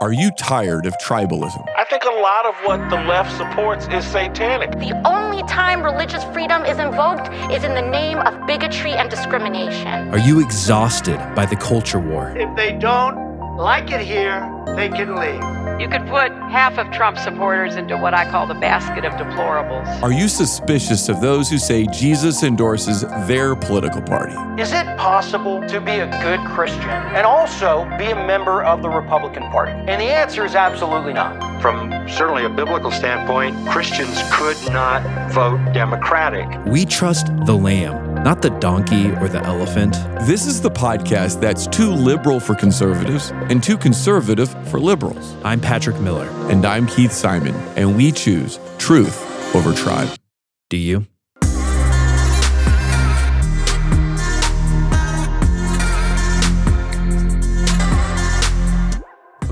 Are you tired of tribalism? I think a lot of what the left supports is satanic. The only time religious freedom is invoked is in the name of bigotry and discrimination. Are you exhausted by the culture war? If they don't like it here, they can leave. You could put half of Trump supporters into what I call the basket of deplorables. Are you suspicious of those who say Jesus endorses their political party? Is it possible to be a good Christian and also be a member of the Republican Party? And the answer is absolutely not. From certainly a biblical standpoint, Christians could not vote Democratic. We trust the lamb, not the donkey or the elephant. This is the podcast that's too liberal for conservatives and too conservative for liberals. I'm Patrick Miller. And I'm Keith Simon, and we choose truth over tribe. Do you?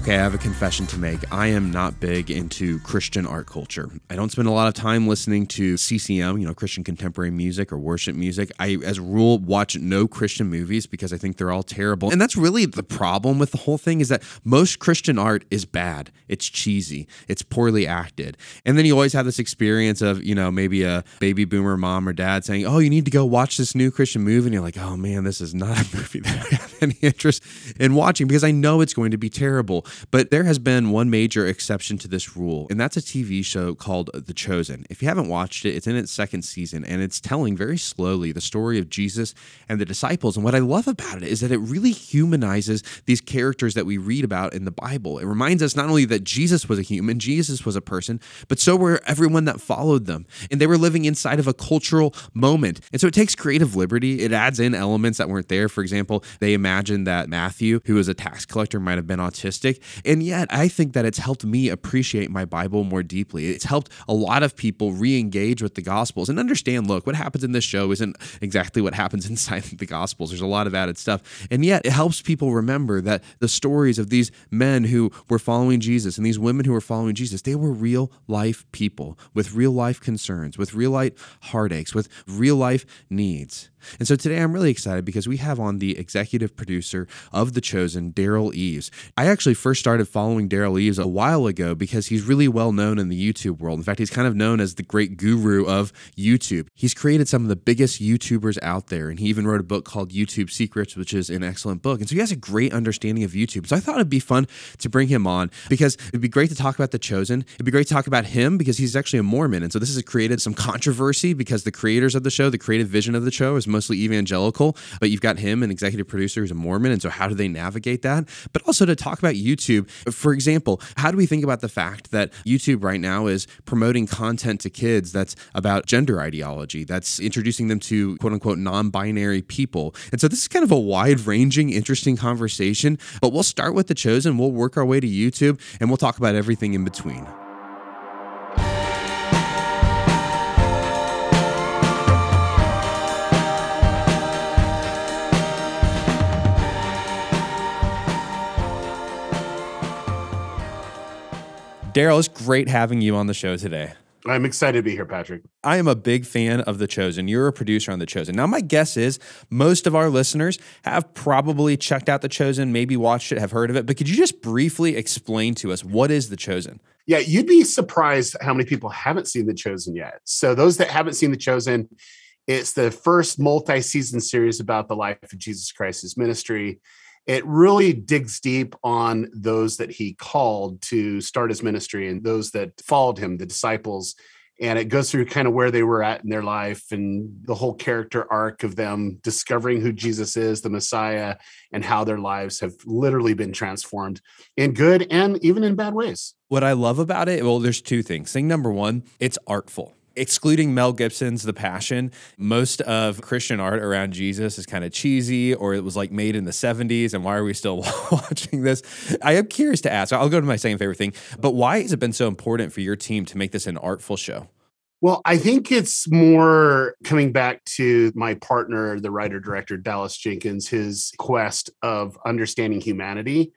Okay, I have a confession to make. I am not big into Christian art culture. I don't spend a lot of time listening to CCM, you know, Christian contemporary music or worship music. I, as a rule, watch no Christian movies because I think they're all terrible. And that's really the problem with the whole thing is that most Christian art is bad. It's cheesy. It's poorly acted. And then you always have this experience of, you know, maybe a baby boomer mom or dad saying, "Oh, you need to go watch this new Christian movie," and you're like, "Oh man, this is not a movie that I any interest in watching because I know it's going to be terrible." But there has been one major exception to this rule, and that's a TV show called The Chosen. If you haven't watched it, it's in its second season, and it's telling very slowly the story of Jesus and the disciples. And what I love about it is that it really humanizes these characters that we read about in the Bible. It reminds us not only that Jesus was a human, Jesus was a person, but so were everyone that followed them. And they were living inside of a cultural moment. And so it takes creative liberty. It adds in elements that weren't there. For example, they imagined that Matthew, who was a tax collector, might have been autistic. And yet, I think that it's helped me appreciate my Bible more deeply. It's helped a lot of people re engage with the Gospels and understand look, what happens in this show isn't exactly what happens inside the Gospels. There's a lot of added stuff. And yet, it helps people remember that the stories of these men who were following Jesus and these women who were following Jesus, they were real life people with real life concerns, with real life heartaches, with real life needs. And so today I'm really excited because we have on the executive producer of The Chosen, Derral Eves. I actually first started following Derral Eves a while ago because he's really well known in the YouTube world. In fact, he's kind of known as the great guru of YouTube. He's created some of the biggest YouTubers out there, and he even wrote a book called YouTube Secrets, which is an excellent book. And so he has a great understanding of YouTube. So I thought it'd be fun to bring him on because it'd be great to talk about The Chosen. It'd be great to talk about him because he's actually a Mormon. And so this has created some controversy because the creators of the show, the creative vision of the show is mostly evangelical, but you've got him, an executive producer who's a Mormon. And so, how do they navigate that? But also to talk about YouTube. For example, how do we think about the fact that YouTube right now is promoting content to kids that's about gender ideology, that's introducing them to quote unquote non binary people? And so, this is kind of a wide ranging, interesting conversation. But we'll start with The Chosen, we'll work our way to YouTube, and we'll talk about everything in between. Derral, it's great having you on the show today. I'm excited to be here, Patrick. I am a big fan of The Chosen. You're a producer on The Chosen. Now, my guess is most of our listeners have probably checked out The Chosen, maybe watched it, have heard of it, but could you just briefly explain to us what is The Chosen? Yeah, you'd be surprised how many people haven't seen The Chosen yet. So, those that haven't seen The Chosen, it's the first multi season series about the life of Jesus Christ's ministry it really digs deep on those that he called to start his ministry and those that followed him, the disciples. And it goes through kind of where they were at in their life and the whole character arc of them discovering who Jesus is, the Messiah, and how their lives have literally been transformed in good and even in bad ways. What I love about it, well, there's two things. Thing number one, it's artful excluding Mel Gibson's The Passion, most of Christian art around Jesus is kind of cheesy or it was like made in the 70s. And why are we still watching this? I am curious to ask. I'll go to my second favorite thing, but why has it been so important for your team to make this an artful show? Well, I think it's more coming back to my partner, the writer director, Dallas Jenkins, his quest of understanding humanity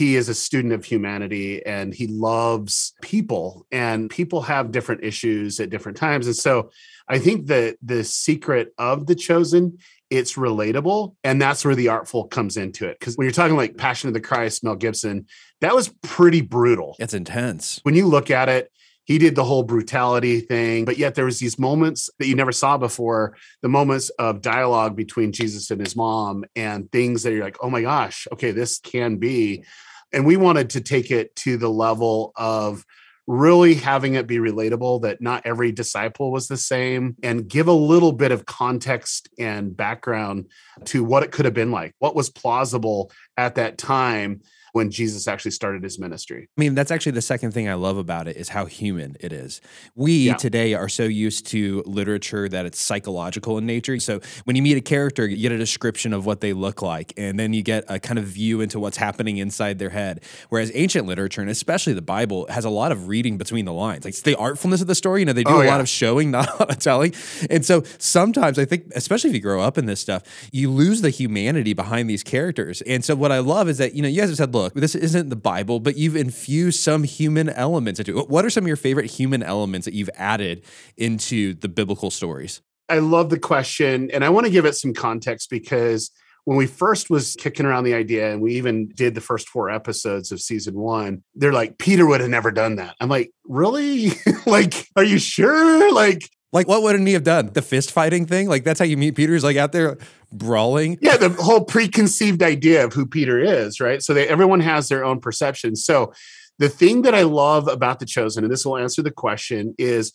he is a student of humanity and he loves people and people have different issues at different times and so i think that the secret of the chosen it's relatable. And that's where the artful comes into it. Because when you're talking like Passion of the Christ, Mel Gibson, that was pretty brutal. It's intense. When you look at it, he did the whole brutality thing, but yet there was these moments that you never saw before, the moments of dialogue between Jesus and his mom and things that you're like, oh my gosh, okay, this can be. And we wanted to take it to the level of really having it be relatable that not every disciple was the same and give a little bit of context and background to what it could have been like, what was plausible at that time when Jesus actually started his ministry. I mean, that's actually the second thing I love about it is how human it is. We yeah. today are so used to literature that it's psychological in nature. So when you meet a character, you get a description of what they look like, and then you get a kind of view into what's happening inside their head. Whereas ancient literature, and especially the Bible, has a lot of reading between the lines. Like it's the artfulness of the story. You know, they do oh, a yeah. lot of showing, not a lot of telling. And so sometimes I think, especially if you grow up in this stuff, you lose the humanity behind these characters. And so what I love is that, you know, you guys have said, look, this isn't the Bible, but you've infused some human elements into it. What are some of your favorite human elements that you've added into the biblical stories? I love the question. And I want to give it some context because when we first was kicking around the idea and we even did the first four episodes of season one they're like peter would have never done that i'm like really like are you sure like like, what wouldn't he have done? The fist fighting thing? Like, that's how you meet Peter's like out there brawling. Yeah, the whole preconceived idea of who Peter is, right? So they, everyone has their own perception. So the thing that I love about The Chosen, and this will answer the question, is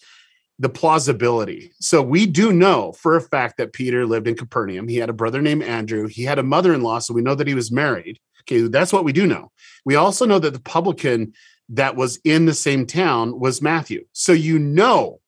the plausibility. So we do know for a fact that Peter lived in Capernaum. He had a brother named Andrew. He had a mother in law. So we know that he was married. Okay, that's what we do know. We also know that the publican that was in the same town was Matthew. So you know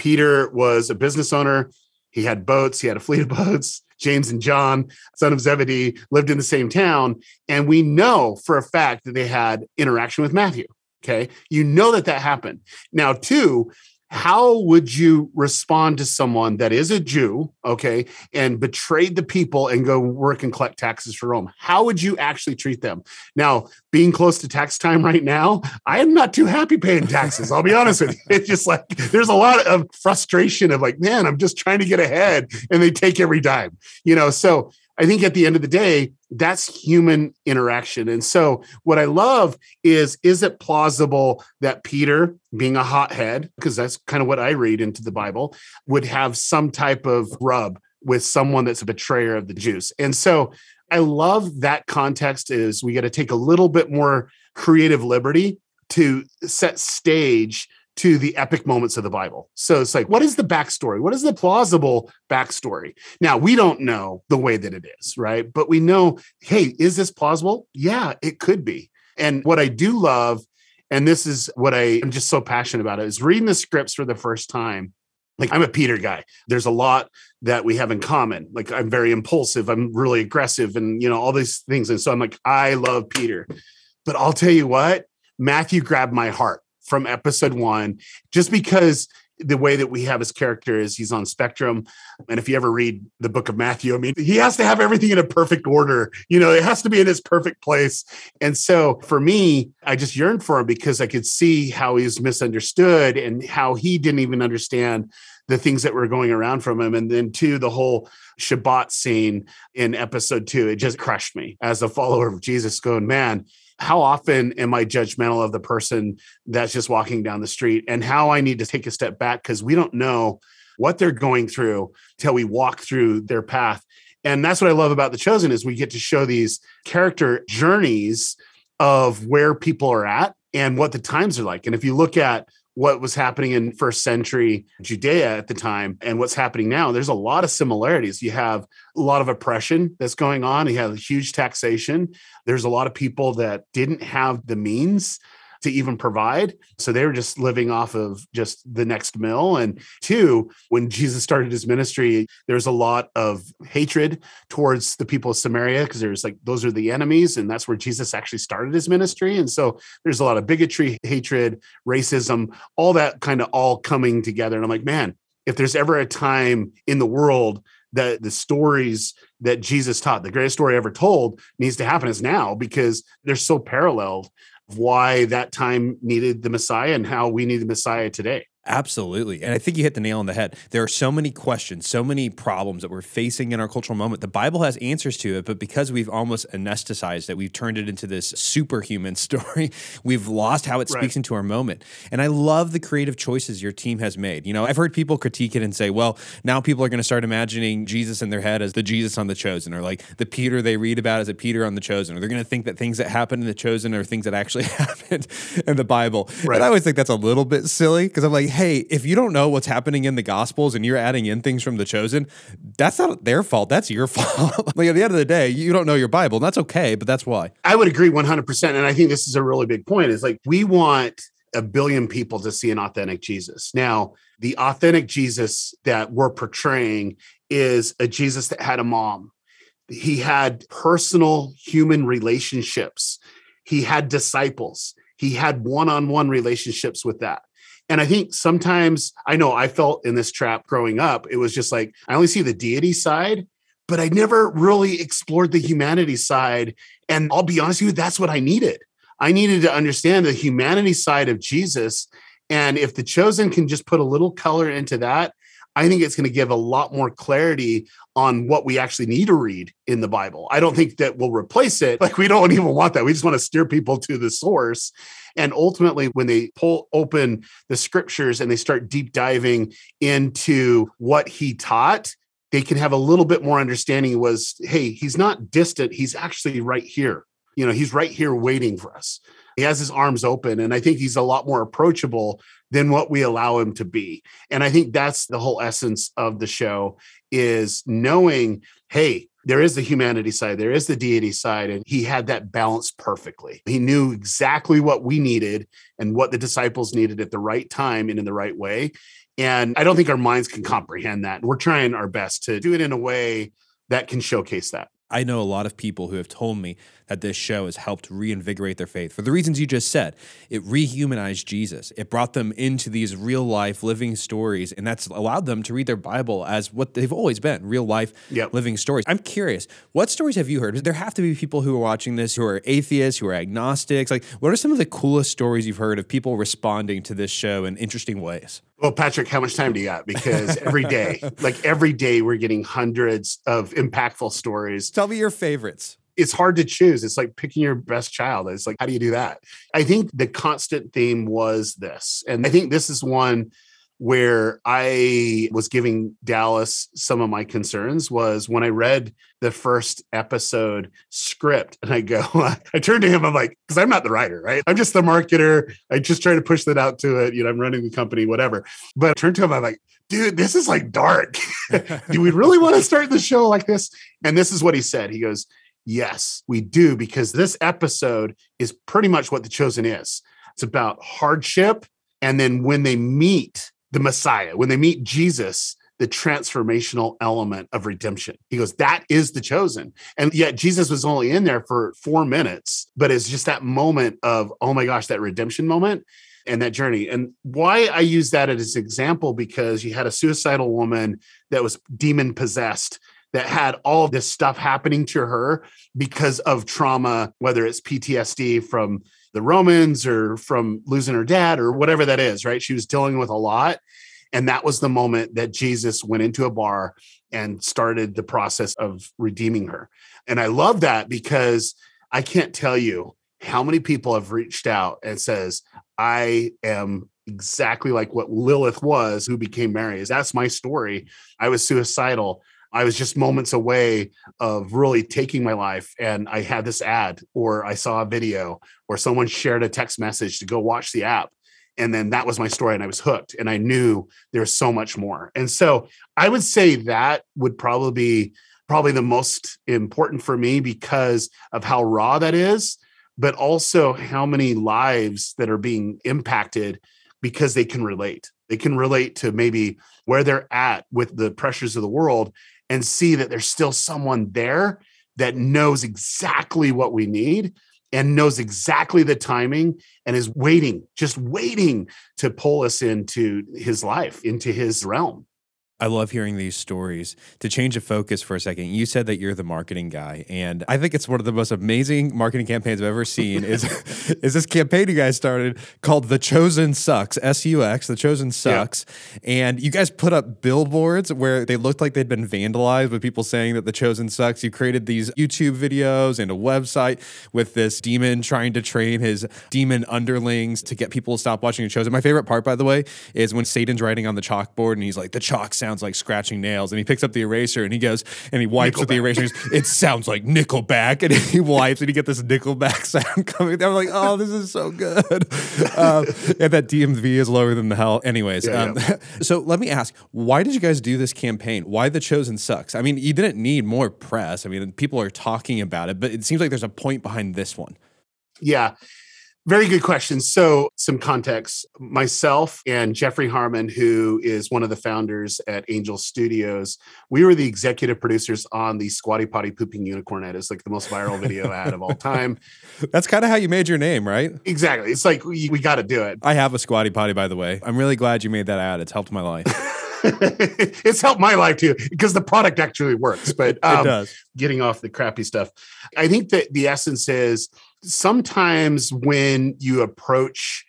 Peter was a business owner. He had boats, he had a fleet of boats. James and John, son of Zebedee, lived in the same town. And we know for a fact that they had interaction with Matthew. Okay. You know that that happened. Now, two, how would you respond to someone that is a Jew, okay, and betrayed the people and go work and collect taxes for Rome? How would you actually treat them? Now, being close to tax time right now, I am not too happy paying taxes. I'll be honest with you. It's just like there's a lot of frustration of like, man, I'm just trying to get ahead and they take every dime, you know. So I think at the end of the day, that's human interaction. And so what I love is is it plausible that Peter, being a hothead, because that's kind of what I read into the Bible, would have some type of rub with someone that's a betrayer of the Jews. And so I love that context is we got to take a little bit more creative liberty to set stage to the epic moments of the Bible. So it's like, what is the backstory? What is the plausible backstory? Now, we don't know the way that it is, right? But we know, hey, is this plausible? Yeah, it could be. And what I do love, and this is what I am just so passionate about, is reading the scripts for the first time. Like, I'm a Peter guy. There's a lot that we have in common. Like, I'm very impulsive, I'm really aggressive, and, you know, all these things. And so I'm like, I love Peter. But I'll tell you what, Matthew grabbed my heart from episode one, just because the way that we have his character is he's on spectrum. And if you ever read the book of Matthew, I mean, he has to have everything in a perfect order. You know, it has to be in its perfect place. And so for me, I just yearned for him because I could see how he's misunderstood and how he didn't even understand the things that were going around from him. And then, two, the whole Shabbat scene in episode two, it just crushed me as a follower of Jesus, going, man, how often am I judgmental of the person that's just walking down the street and how I need to take a step back because we don't know what they're going through till we walk through their path. And that's what I love about The Chosen is we get to show these character journeys of where people are at and what the times are like. And if you look at what was happening in first century Judea at the time and what's happening now, there's a lot of similarities. You have a lot of oppression that's going on, you have huge taxation. There's a lot of people that didn't have the means to even provide. So they were just living off of just the next mill. And two, when Jesus started his ministry, there's a lot of hatred towards the people of Samaria because there's like, those are the enemies. And that's where Jesus actually started his ministry. And so there's a lot of bigotry, hatred, racism, all that kind of all coming together. And I'm like, man, if there's ever a time in the world that the stories that Jesus taught, the greatest story ever told, needs to happen is now because they're so paralleled why that time needed the Messiah and how we need the Messiah today. Absolutely. And I think you hit the nail on the head. There are so many questions, so many problems that we're facing in our cultural moment. The Bible has answers to it, but because we've almost anesthetized it, we've turned it into this superhuman story, we've lost how it Right. speaks into our moment. And I love the creative choices your team has made. You know, I've heard people critique it and say, well, now people are going to start imagining Jesus in their head as the Jesus on the chosen, or like the Peter they read about as a Peter on the chosen, or they're going to think that things that happen in the chosen are things that actually happened in the Bible. Right. And I always think that's a little bit silly because I'm like, hey, if you don't know what's happening in the Gospels and you're adding in things from the chosen, that's not their fault. That's your fault. like at the end of the day, you don't know your Bible, and that's okay, but that's why. I would agree 100%. And I think this is a really big point is like, we want a billion people to see an authentic Jesus. Now, the authentic Jesus that we're portraying is a Jesus that had a mom. He had personal human relationships. He had disciples. He had one on one relationships with that. And I think sometimes I know I felt in this trap growing up. It was just like, I only see the deity side, but I never really explored the humanity side. And I'll be honest with you, that's what I needed. I needed to understand the humanity side of Jesus. And if the chosen can just put a little color into that, I think it's going to give a lot more clarity on what we actually need to read in the Bible. I don't think that we'll replace it. Like, we don't even want that. We just want to steer people to the source. And ultimately, when they pull open the scriptures and they start deep diving into what he taught, they can have a little bit more understanding was, hey, he's not distant. He's actually right here. You know, he's right here waiting for us. He has his arms open. And I think he's a lot more approachable than what we allow him to be. And I think that's the whole essence of the show is knowing, hey, there is the humanity side, there is the deity side, and he had that balance perfectly. He knew exactly what we needed and what the disciples needed at the right time and in the right way. And I don't think our minds can comprehend that. We're trying our best to do it in a way that can showcase that. I know a lot of people who have told me that this show has helped reinvigorate their faith for the reasons you just said. It rehumanized Jesus. It brought them into these real life living stories, and that's allowed them to read their Bible as what they've always been real life Yep. living stories. I'm curious, what stories have you heard? There have to be people who are watching this who are atheists, who are agnostics. Like, what are some of the coolest stories you've heard of people responding to this show in interesting ways? Well, Patrick, how much time do you got? Because every day, like every day, we're getting hundreds of impactful stories. Tell me your favorites. It's hard to choose. It's like picking your best child. It's like, how do you do that? I think the constant theme was this. And I think this is one where I was giving Dallas some of my concerns was when I read the first episode script and I go, I turned to him, I'm like, because I'm not the writer, right? I'm just the marketer. I just try to push that out to it. You know, I'm running the company, whatever. But I turned to him, I'm like, dude, this is like dark. do we really want to start the show like this? And this is what he said. He goes, Yes, we do, because this episode is pretty much what The Chosen is. It's about hardship. And then when they meet the Messiah, when they meet Jesus, the transformational element of redemption. He goes, That is The Chosen. And yet Jesus was only in there for four minutes, but it's just that moment of, oh my gosh, that redemption moment and that journey. And why I use that as an example because you had a suicidal woman that was demon possessed that had all this stuff happening to her because of trauma, whether it's PTSD from the Romans or from losing her dad or whatever that is, right? She was dealing with a lot. And that was the moment that Jesus went into a bar and started the process of redeeming her. And I love that because I can't tell you how many people have reached out and says, I am exactly like what Lilith was, who became Mary. Is that's my story. I was suicidal. I was just moments away of really taking my life. And I had this ad, or I saw a video, or someone shared a text message to go watch the app. And then that was my story, and I was hooked. And I knew there's so much more. And so I would say that would probably be probably the most important for me because of how raw that is, but also how many lives that are being impacted because they can relate. They can relate to maybe where they're at with the pressures of the world and see that there's still someone there that knows exactly what we need and knows exactly the timing and is waiting, just waiting to pull us into his life, into his realm. I love hearing these stories. To change the focus for a second, you said that you're the marketing guy, and I think it's one of the most amazing marketing campaigns I've ever seen. is is this campaign you guys started called "The Chosen Sucks"? S U X. The Chosen Sucks, and you guys put up billboards where they looked like they'd been vandalized with people saying that The Chosen sucks. You created these YouTube videos and a website with this demon trying to train his demon underlings to get people to stop watching The Chosen. My favorite part, by the way, is when Satan's writing on the chalkboard and he's like, "The chalk sounds." like scratching nails. And he picks up the eraser and he goes and he wipes with the eraser. He goes, it sounds like Nickelback. And he wipes and you get this Nickelback sound coming. I'm like, oh, this is so good. Um, and that DMV is lower than the hell. Anyways, Yeah, um, so let me ask, why did you guys do this campaign? Why The Chosen Sucks? I mean, you didn't need more press. I mean, people are talking about it, but it seems like there's a point behind this one. Yeah. Very good question. So, some context. Myself and Jeffrey Harmon, who is one of the founders at Angel Studios, we were the executive producers on the Squatty Potty Pooping Unicorn ad. It's like the most viral video ad of all time. That's kind of how you made your name, right? Exactly. It's like we, we got to do it. I have a squatty potty, by the way. I'm really glad you made that ad. It's helped my life. it's helped my life too because the product actually works. But um, it does. getting off the crappy stuff, I think that the essence is sometimes when you approach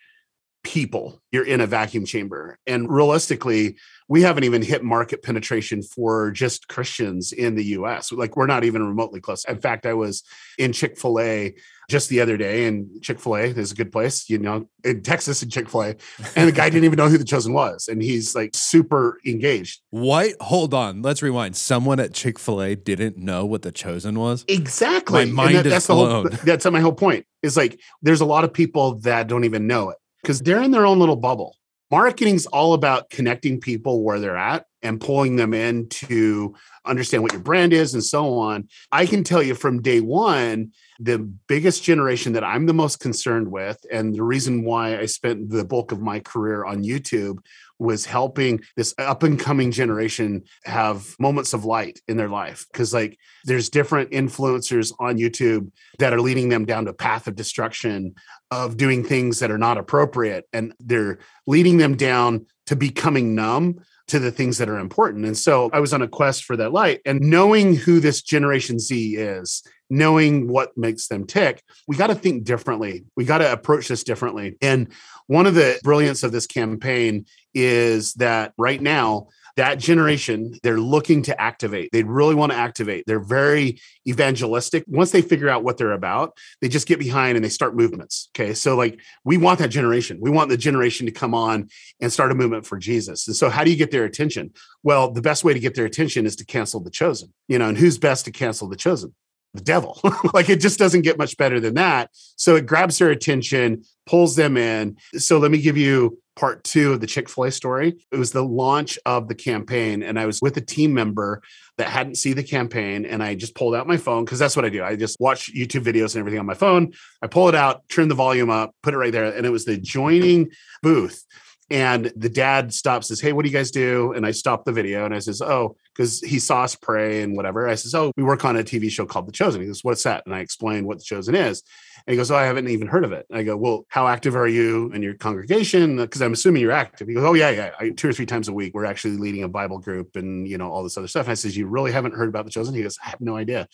people, you're in a vacuum chamber. And realistically, we haven't even hit market penetration for just Christians in the US. Like we're not even remotely close. In fact, I was in Chick fil A just the other day, and Chick fil A is a good place, you know, in Texas and Chick fil A. And the guy didn't even know who the chosen was. And he's like super engaged. What? Hold on. Let's rewind. Someone at Chick fil A didn't know what the chosen was? Exactly. My mind And is that's the whole blown. that's my whole point. Is like there's a lot of people that don't even know it because they're in their own little bubble. Marketing's all about connecting people where they're at and pulling them in to understand what your brand is and so on. I can tell you from day one, the biggest generation that I'm the most concerned with, and the reason why I spent the bulk of my career on YouTube was helping this up and coming generation have moments of light in their life. Cause like there's different influencers on YouTube that are leading them down a path of destruction of doing things that are not appropriate. And they're leading them down to becoming numb to the things that are important. And so I was on a quest for that light and knowing who this Generation Z is, knowing what makes them tick, we got to think differently. We got to approach this differently. And one of the brilliance of this campaign is that right now, that generation, they're looking to activate. They really want to activate. They're very evangelistic. Once they figure out what they're about, they just get behind and they start movements. Okay. So, like, we want that generation. We want the generation to come on and start a movement for Jesus. And so, how do you get their attention? Well, the best way to get their attention is to cancel the chosen, you know, and who's best to cancel the chosen? The devil. like, it just doesn't get much better than that. So, it grabs their attention, pulls them in. So, let me give you part two of the Chick fil A story. It was the launch of the campaign, and I was with a team member that hadn't seen the campaign. And I just pulled out my phone because that's what I do. I just watch YouTube videos and everything on my phone. I pull it out, turn the volume up, put it right there. And it was the joining booth. And the dad stops, says, Hey, what do you guys do? And I stop the video and I says, Oh, because he saw us pray and whatever. I says, Oh, we work on a TV show called The Chosen. He goes, What's that? And I explain what The Chosen is. And he goes, Oh, I haven't even heard of it. And I go, Well, how active are you in your congregation? Because I'm assuming you're active. He goes, Oh, yeah, yeah. I, two or three times a week, we're actually leading a Bible group and, you know, all this other stuff. And I says, You really haven't heard about The Chosen? He goes, I have no idea.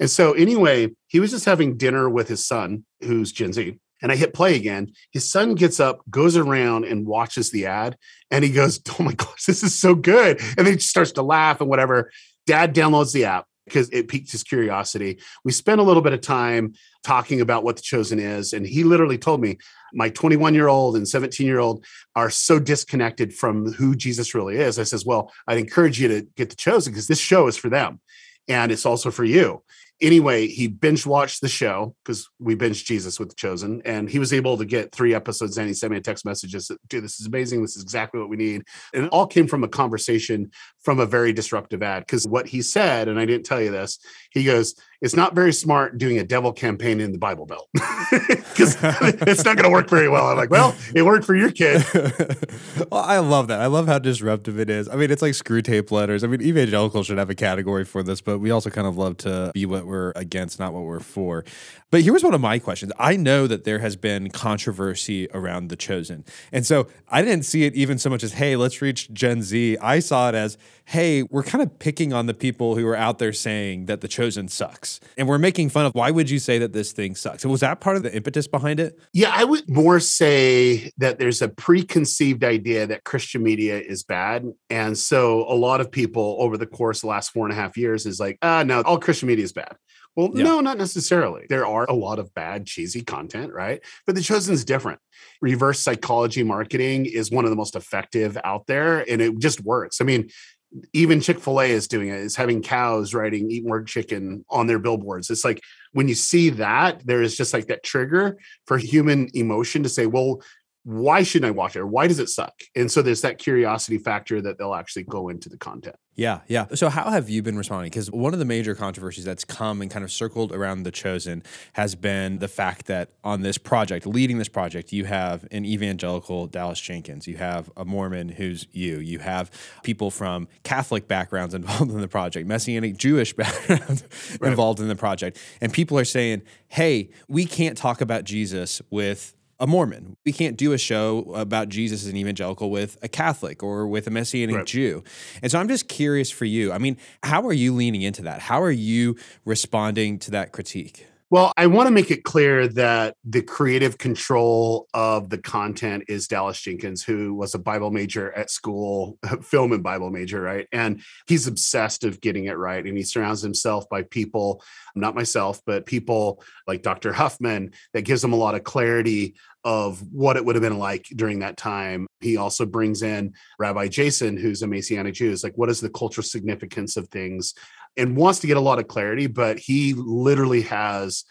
And so, anyway, he was just having dinner with his son, who's Gen Z. And I hit play again. His son gets up, goes around and watches the ad. And he goes, Oh my gosh, this is so good. And then he starts to laugh and whatever. Dad downloads the app because it piqued his curiosity. We spent a little bit of time talking about what the chosen is. And he literally told me, my 21 year old and 17 year old are so disconnected from who Jesus really is. I says, Well, I'd encourage you to get the chosen because this show is for them and it's also for you. Anyway, he binge watched the show because we binged Jesus with the Chosen, and he was able to get three episodes. And he sent me a text message, said, "Dude, this is amazing. This is exactly what we need." And it all came from a conversation from a very disruptive ad. Because what he said, and I didn't tell you this, he goes, it's not very smart doing a devil campaign in the Bible Belt because it's not going to work very well. I'm like, well, it worked for your kid. well, I love that. I love how disruptive it is. I mean, it's like Screwtape letters. I mean, evangelical should have a category for this, but we also kind of love to be what we're against, not what we're for. But here's one of my questions. I know that there has been controversy around The Chosen. And so I didn't see it even so much as, hey, let's reach Gen Z. I saw it as, hey, we're kind of picking on the people who are out there saying that The Chosen sucks. And we're making fun of why would you say that this thing sucks? Was that part of the impetus behind it? Yeah, I would more say that there's a preconceived idea that Christian media is bad. And so a lot of people over the course of the last four and a half years is like, ah, no, all Christian media is bad. Well, yeah. no, not necessarily. There are a lot of bad, cheesy content, right? But The Chosen is different. Reverse psychology marketing is one of the most effective out there, and it just works. I mean, even Chick-fil-A is doing it, is having cows writing eat more chicken on their billboards. It's like when you see that, there is just like that trigger for human emotion to say, well, why shouldn't I watch it? Or why does it suck? And so there's that curiosity factor that they'll actually go into the content. Yeah, yeah. So how have you been responding? Because one of the major controversies that's come and kind of circled around the chosen has been the fact that on this project, leading this project, you have an evangelical Dallas Jenkins, you have a Mormon who's you, you have people from Catholic backgrounds involved in the project, Messianic Jewish backgrounds right. involved in the project, and people are saying, "Hey, we can't talk about Jesus with." A Mormon. We can't do a show about Jesus as an evangelical with a Catholic or with a Messianic right. Jew. And so I'm just curious for you. I mean, how are you leaning into that? How are you responding to that critique? Well, I want to make it clear that the creative control of the content is Dallas Jenkins, who was a Bible major at school, film and Bible major, right? And he's obsessed of getting it right. And he surrounds himself by people, not myself, but people like Dr. Huffman that gives him a lot of clarity of what it would have been like during that time. He also brings in Rabbi Jason, who's a Messianic Jew. It's like, what is the cultural significance of things? And wants to get a lot of clarity, but he literally has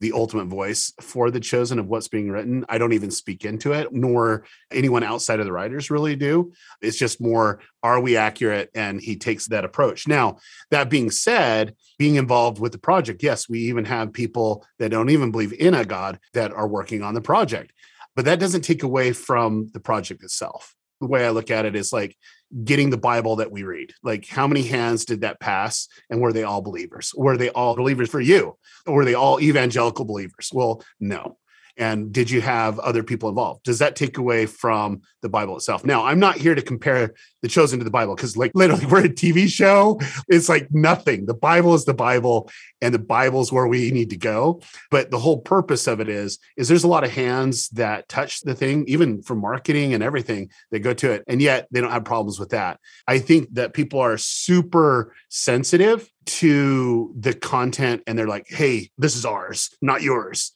the ultimate voice for the chosen of what's being written. I don't even speak into it, nor anyone outside of the writers really do. It's just more, are we accurate? And he takes that approach. Now, that being said, being involved with the project, yes, we even have people that don't even believe in a God that are working on the project. But that doesn't take away from the project itself. The way I look at it is like getting the Bible that we read. Like, how many hands did that pass? And were they all believers? Were they all believers for you? Or were they all evangelical believers? Well, no and did you have other people involved? Does that take away from the bible itself? Now i'm not here to compare the chosen to the bible because like literally we're a tv show. It's like nothing. The bible is the bible and the bible is where we need to go. But the whole purpose of it is is there's a lot of hands that touch the thing even for marketing and everything they go to it and yet they don't have problems with that. I think that people are super sensitive to the content and they're like hey this is ours not yours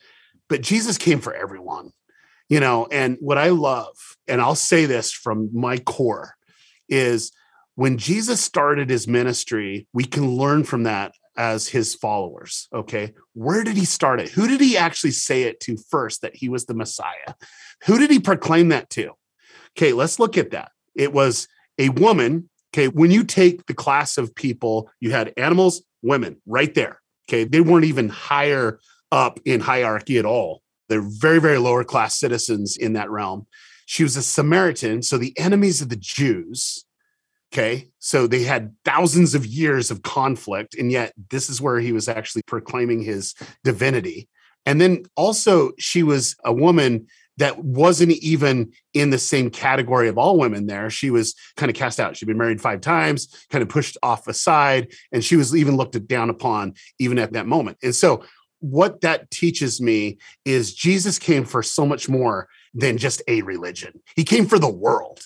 but Jesus came for everyone, you know. And what I love, and I'll say this from my core, is when Jesus started his ministry, we can learn from that as his followers. Okay. Where did he start it? Who did he actually say it to first that he was the Messiah? Who did he proclaim that to? Okay. Let's look at that. It was a woman. Okay. When you take the class of people, you had animals, women right there. Okay. They weren't even higher up in hierarchy at all. They're very, very lower class citizens in that realm. She was a Samaritan, so the enemies of the Jews. Okay. So they had thousands of years of conflict, and yet this is where he was actually proclaiming his divinity. And then also, she was a woman that wasn't even in the same category of all women there. She was kind of cast out. She'd been married five times, kind of pushed off aside, and she was even looked down upon even at that moment. And so what that teaches me is Jesus came for so much more than just a religion. He came for the world,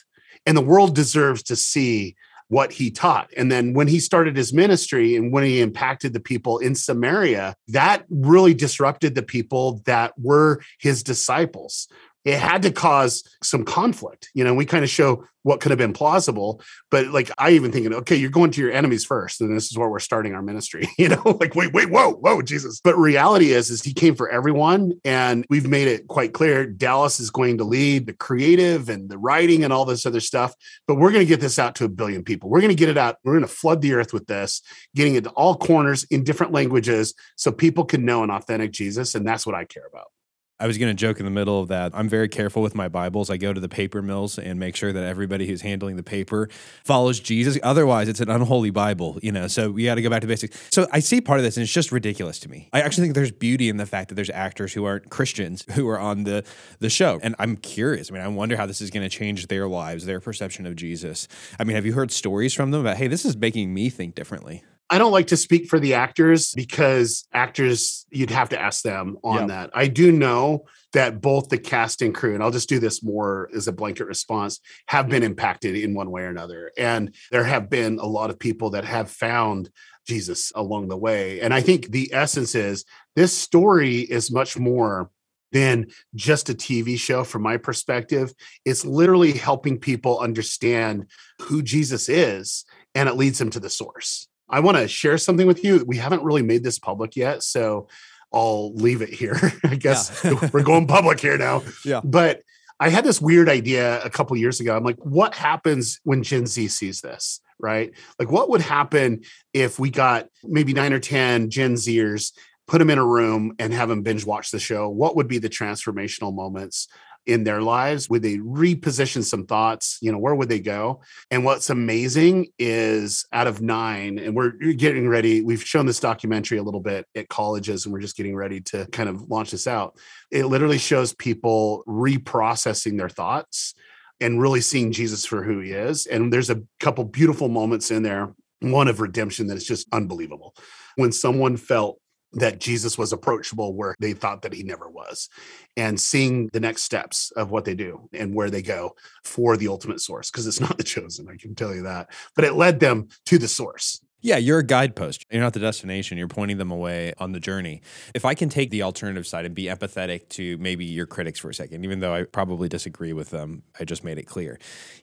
and the world deserves to see what he taught. And then when he started his ministry and when he impacted the people in Samaria, that really disrupted the people that were his disciples. It had to cause some conflict. You know, we kind of show what could have been plausible, but like I even thinking, okay, you're going to your enemies first, and this is where we're starting our ministry. You know, like wait, wait, whoa, whoa, Jesus. But reality is, is he came for everyone, and we've made it quite clear. Dallas is going to lead the creative and the writing and all this other stuff, but we're going to get this out to a billion people. We're going to get it out. We're going to flood the earth with this, getting it to all corners in different languages, so people can know an authentic Jesus, and that's what I care about. I was going to joke in the middle of that. I'm very careful with my Bibles. I go to the paper mills and make sure that everybody who's handling the paper follows Jesus. Otherwise, it's an unholy Bible, you know. So we got to go back to basics. So I see part of this, and it's just ridiculous to me. I actually think there's beauty in the fact that there's actors who aren't Christians who are on the the show, and I'm curious. I mean, I wonder how this is going to change their lives, their perception of Jesus. I mean, have you heard stories from them about, hey, this is making me think differently? I don't like to speak for the actors because actors, you'd have to ask them on Yeah. that. I do know that both the cast and crew, and I'll just do this more as a blanket response, have been impacted in one way or another. And there have been a lot of people that have found Jesus along the way. And I think the essence is this story is much more than just a TV show from my perspective. It's literally helping people understand who Jesus is and it leads them to the source. I want to share something with you. We haven't really made this public yet, so I'll leave it here. I guess we're going public here now. Yeah. But I had this weird idea a couple years ago. I'm like, what happens when Gen Z sees this? Right? Like, what would happen if we got maybe nine or 10 Gen Zers, put them in a room and have them binge watch the show? What would be the transformational moments in their lives? Would they reposition some thoughts? You know, where would they go? And what's amazing is out of nine, and we're getting ready, we've shown this documentary a little bit at colleges, and we're just getting ready to kind of launch this out. It literally shows people reprocessing their thoughts and really seeing Jesus for who he is. And there's a couple beautiful moments in there, one of redemption that is just unbelievable. When someone felt that Jesus was approachable where they thought that he never was, and seeing the next steps of what they do and where they go for the ultimate source, because it's not the chosen, I can tell you that, but it led them to the source. Yeah, you're a guidepost. You're not the destination. You're pointing them away on the journey. If I can take the alternative side and be empathetic to maybe your critics for a second, even though I probably disagree with them, I just made it clear.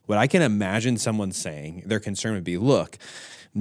What I can imagine someone saying, their concern would be look,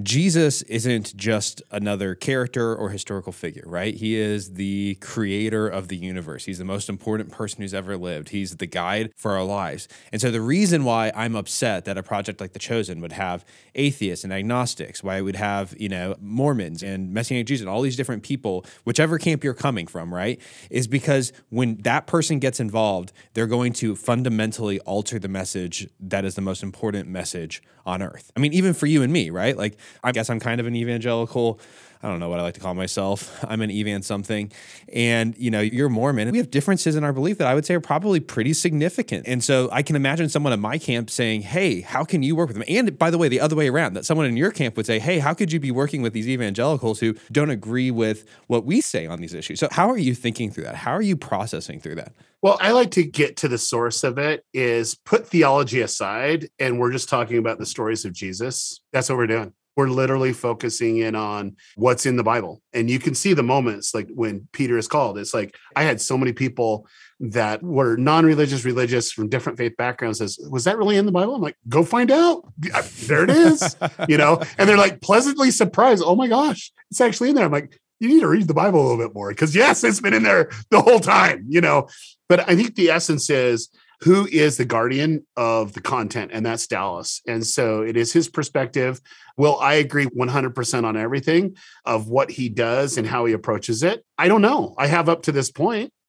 Jesus isn't just another character or historical figure, right? He is the creator of the universe. He's the most important person who's ever lived. He's the guide for our lives. And so the reason why I'm upset that a project like The Chosen would have atheists and agnostics, why it would have, you know, Mormons and Messianic Jews and all these different people, whichever camp you're coming from, right? Is because when that person gets involved, they're going to fundamentally alter the message that is the most important message on earth. I mean, even for you and me, right? Like, I guess I'm kind of an evangelical. I don't know what I like to call myself. I'm an evan something. And, you know, you're Mormon. We have differences in our belief that I would say are probably pretty significant. And so I can imagine someone in my camp saying, Hey, how can you work with them? And by the way, the other way around, that someone in your camp would say, Hey, how could you be working with these evangelicals who don't agree with what we say on these issues? So how are you thinking through that? How are you processing through that? Well, I like to get to the source of it is put theology aside and we're just talking about the stories of Jesus. That's what we're doing. We're literally focusing in on what's in the Bible. And you can see the moments like when Peter is called. It's like I had so many people that were non-religious, religious from different faith backgrounds says, was that really in the Bible? I'm like, go find out. There it is. you know, and they're like pleasantly surprised. Oh my gosh, it's actually in there. I'm like, you need to read the Bible a little bit more because yes, it's been in there the whole time, you know. But I think the essence is who is the guardian of the content, and that's Dallas. And so it is his perspective. Will I agree 100% on everything of what he does and how he approaches it? I don't know. I have up to this point,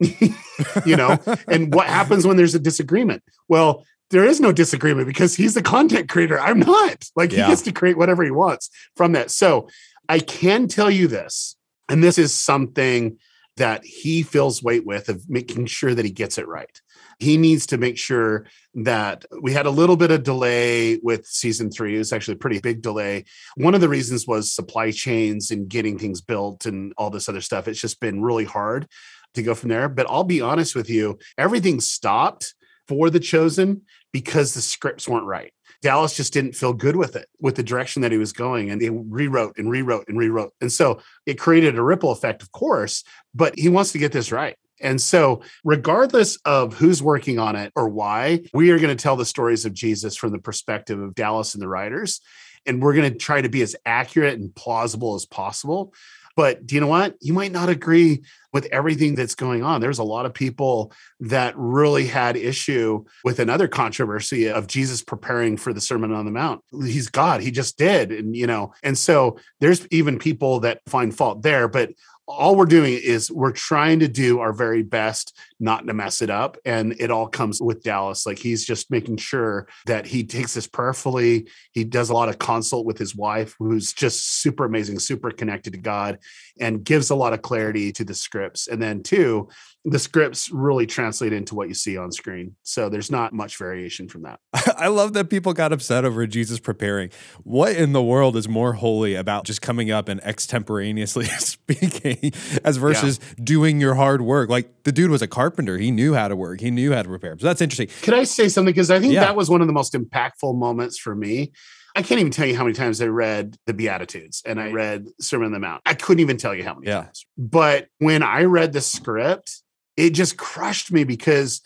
you know, and what happens when there's a disagreement? Well, there is no disagreement because he's the content creator. I'm not. Like Yeah. he gets to create whatever he wants from that. So I can tell you this, and this is something that he feels weight with of making sure that he gets it right. He needs to make sure that we had a little bit of delay with season three. It was actually a pretty big delay. One of the reasons was supply chains and getting things built and all this other stuff. It's just been really hard to go from there. But I'll be honest with you, everything stopped for the chosen because the scripts weren't right. Dallas just didn't feel good with it, with the direction that he was going. And they rewrote and rewrote and rewrote. And so it created a ripple effect, of course, but he wants to get this right. And so, regardless of who's working on it or why, we are going to tell the stories of Jesus from the perspective of Dallas and the writers. And we're going to try to be as accurate and plausible as possible. But do you know what? You might not agree with everything that's going on. There's a lot of people that really had issue with another controversy of Jesus preparing for the Sermon on the Mount. He's God, he just did. And, you know, and so there's even people that find fault there. But all we're doing is we're trying to do our very best not to mess it up and it all comes with dallas. Like he's just making sure that he takes this prayerfully. He does a lot of consult with his wife who's just super amazing super connected to god and gives a lot of clarity to the scripts. And then two the scripts really translate into what you see on screen so there's not much variation from that I love that people got upset over Jesus preparing. What in the world is more holy about just coming up and extemporaneously speaking as versus yeah. doing your hard work? Like the dude was a carpenter. He knew how to work. He knew how to prepare. So that's interesting. Could I say something? Because I think yeah. that was one of the most impactful moments for me. I can't even tell you how many times I read the Beatitudes and I read Sermon on the Mount. I couldn't even tell you how many yeah. times. But when I read the script, it just crushed me because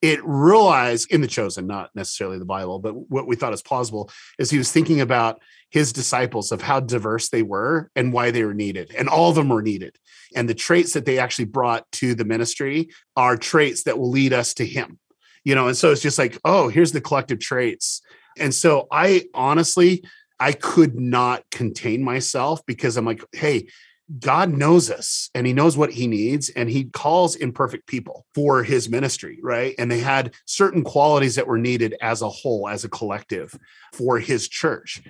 it realized in the chosen, not necessarily the Bible, but what we thought is plausible is he was thinking about his disciples of how diverse they were and why they were needed. And all of them were needed. And the traits that they actually brought to the ministry are traits that will lead us to him. You know, and so it's just like, oh, here's the collective traits. And so I honestly, I could not contain myself because I'm like, hey, God knows us and he knows what he needs and he calls imperfect people for his ministry, right? And they had certain qualities that were needed as a whole, as a collective for his church.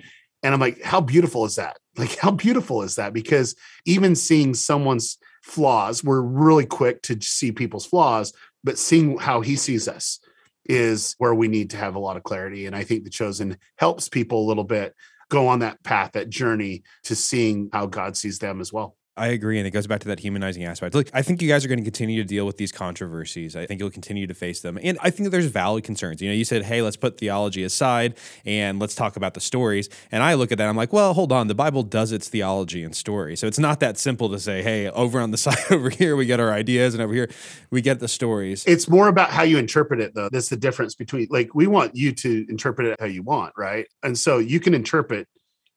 And I'm like, how beautiful is that? Like, how beautiful is that? Because even seeing someone's flaws, we're really quick to see people's flaws, but seeing how he sees us is where we need to have a lot of clarity. And I think the chosen helps people a little bit go on that path, that journey to seeing how God sees them as well. I agree. And it goes back to that humanizing aspect. Look, I think you guys are going to continue to deal with these controversies. I think you'll continue to face them. And I think there's valid concerns. You know, you said, hey, let's put theology aside and let's talk about the stories. And I look at that, I'm like, well, hold on. The Bible does its theology and story. So it's not that simple to say, hey, over on the side over here, we get our ideas, and over here, we get the stories. It's more about how you interpret it, though. That's the difference between, like, we want you to interpret it how you want, right? And so you can interpret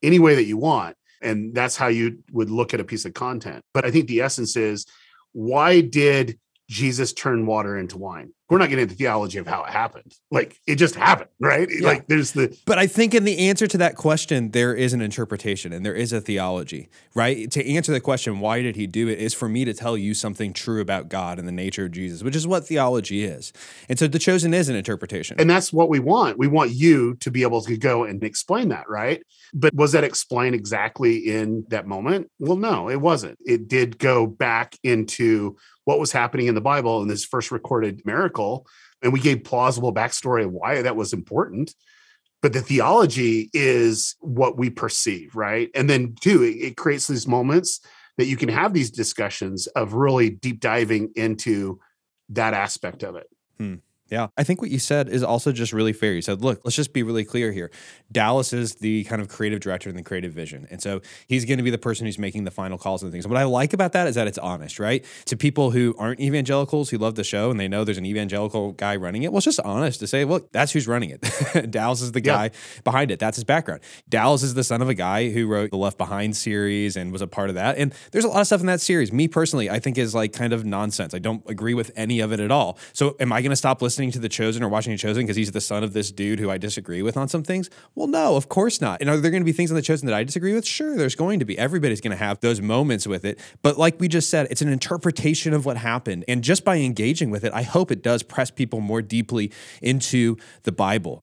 any way that you want and that's how you would look at a piece of content but i think the essence is why did jesus turn water into wine we're not getting into theology of how it happened. Like it just happened, right? Yeah. Like there's the But I think in the answer to that question, there is an interpretation and there is a theology, right? To answer the question, why did he do it, is for me to tell you something true about God and the nature of Jesus, which is what theology is. And so the chosen is an interpretation. And that's what we want. We want you to be able to go and explain that, right? But was that explained exactly in that moment? Well, no, it wasn't. It did go back into what was happening in the Bible in this first recorded miracle. And we gave plausible backstory of why that was important. But the theology is what we perceive, right? And then, two, it, it creates these moments that you can have these discussions of really deep diving into that aspect of it. Hmm. Yeah. I think what you said is also just really fair. You said, look, let's just be really clear here. Dallas is the kind of creative director and the creative vision. And so he's going to be the person who's making the final calls and things. And what I like about that is that it's honest, right? To people who aren't evangelicals who love the show and they know there's an evangelical guy running it, well, it's just honest to say, look, that's who's running it. Dallas is the guy yeah. behind it. That's his background. Dallas is the son of a guy who wrote the Left Behind series and was a part of that. And there's a lot of stuff in that series. Me personally, I think is like kind of nonsense. I don't agree with any of it at all. So am I going to stop listening? Listening to The Chosen or watching The Chosen because he's the son of this dude who I disagree with on some things? Well, no, of course not. And are there going to be things on The Chosen that I disagree with? Sure, there's going to be. Everybody's going to have those moments with it. But like we just said, it's an interpretation of what happened. And just by engaging with it, I hope it does press people more deeply into the Bible.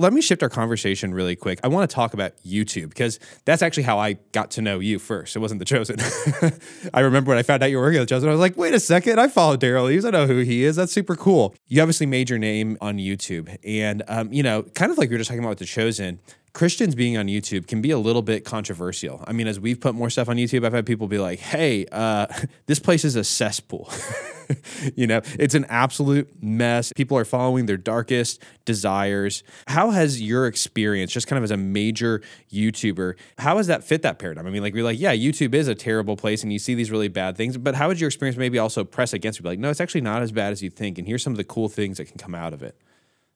Let me shift our conversation really quick. I want to talk about YouTube because that's actually how I got to know you first. It wasn't The Chosen. I remember when I found out you were working at The Chosen, I was like, wait a second, I follow Derral Eves. I know who he is. That's super cool. You obviously made your name on YouTube. And, um, you know, kind of like we were just talking about with The Chosen, Christians being on YouTube can be a little bit controversial. I mean, as we've put more stuff on YouTube, I've had people be like, hey, uh, this place is a cesspool. you know, it's an absolute mess. People are following their darkest desires. How has your experience, just kind of as a major YouTuber, how has that fit that paradigm? I mean, like, we're like, yeah, YouTube is a terrible place and you see these really bad things, but how would your experience maybe also press against you? Like, no, it's actually not as bad as you think. And here's some of the cool things that can come out of it.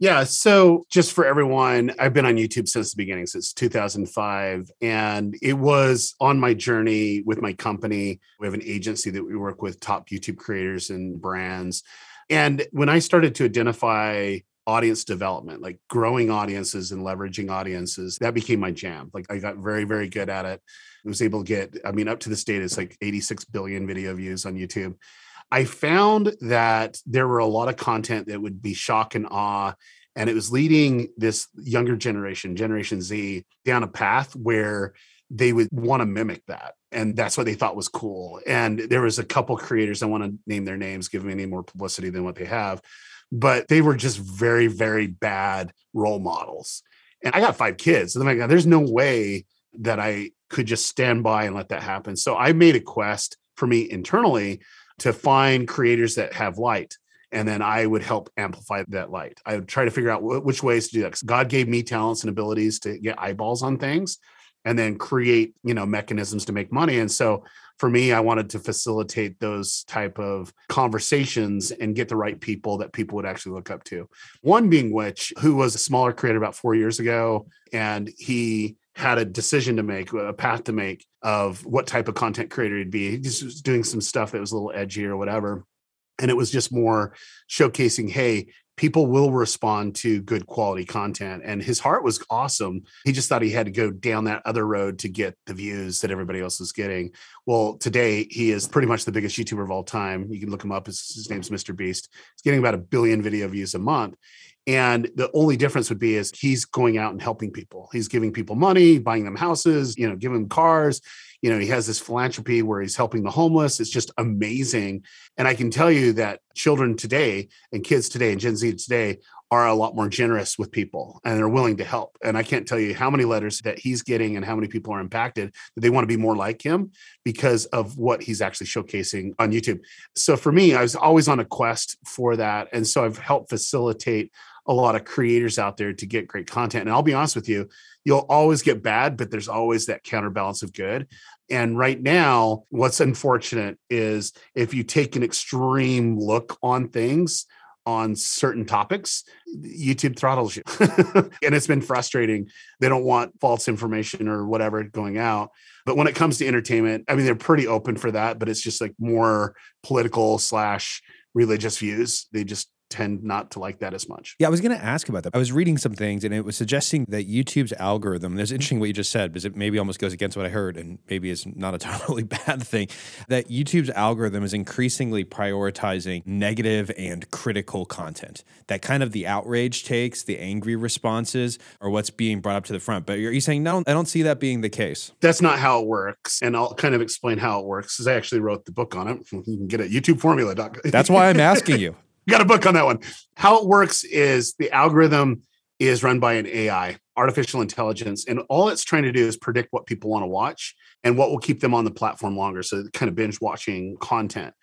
Yeah. So, just for everyone, I've been on YouTube since the beginning, since 2005. And it was on my journey with my company. We have an agency that we work with top YouTube creators and brands. And when I started to identify audience development, like growing audiences and leveraging audiences, that became my jam. Like, I got very, very good at it. I was able to get, I mean, up to this date, it's like 86 billion video views on YouTube. I found that there were a lot of content that would be shock and awe. And it was leading this younger generation, Generation Z, down a path where they would want to mimic that. And that's what they thought was cool. And there was a couple creators, I want to name their names, give them any more publicity than what they have, but they were just very, very bad role models. And I got five kids. So like, there's no way that I could just stand by and let that happen. So I made a quest for me internally to find creators that have light and then I would help amplify that light. I would try to figure out w- which ways to do that. God gave me talents and abilities to get eyeballs on things and then create, you know, mechanisms to make money. And so for me, I wanted to facilitate those type of conversations and get the right people that people would actually look up to. One being which, who was a smaller creator about four years ago, and he had a decision to make, a path to make of what type of content creator he'd be. He was doing some stuff that was a little edgy or whatever. And it was just more showcasing, hey, people will respond to good quality content. And his heart was awesome. He just thought he had to go down that other road to get the views that everybody else was getting. Well, today he is pretty much the biggest YouTuber of all time. You can look him up. His, his name's Mr. Beast. He's getting about a billion video views a month. And the only difference would be is he's going out and helping people. He's giving people money, buying them houses, you know, giving them cars. You know, he has this philanthropy where he's helping the homeless. It's just amazing. And I can tell you that children today and kids today and Gen Z today are a lot more generous with people and they're willing to help. And I can't tell you how many letters that he's getting and how many people are impacted that they want to be more like him because of what he's actually showcasing on YouTube. So for me, I was always on a quest for that. And so I've helped facilitate a lot of creators out there to get great content. And I'll be honest with you, you'll always get bad, but there's always that counterbalance of good. And right now, what's unfortunate is if you take an extreme look on things, on certain topics, YouTube throttles you. and it's been frustrating. They don't want false information or whatever going out. But when it comes to entertainment, I mean, they're pretty open for that, but it's just like more political slash religious views. They just tend not to like that as much. Yeah, I was going to ask about that. I was reading some things and it was suggesting that YouTube's algorithm, there's interesting what you just said because it maybe almost goes against what I heard and maybe is not a totally bad thing, that YouTube's algorithm is increasingly prioritizing negative and critical content. That kind of the outrage takes, the angry responses are what's being brought up to the front. But are you saying, no, I don't see that being the case? That's not how it works. And I'll kind of explain how it works because I actually wrote the book on it. You can get it at YouTubeformula.com. That's why I'm asking you. got a book on that one. How it works is the algorithm is run by an AI, artificial intelligence, and all it's trying to do is predict what people want to watch and what will keep them on the platform longer. So, kind of binge watching content.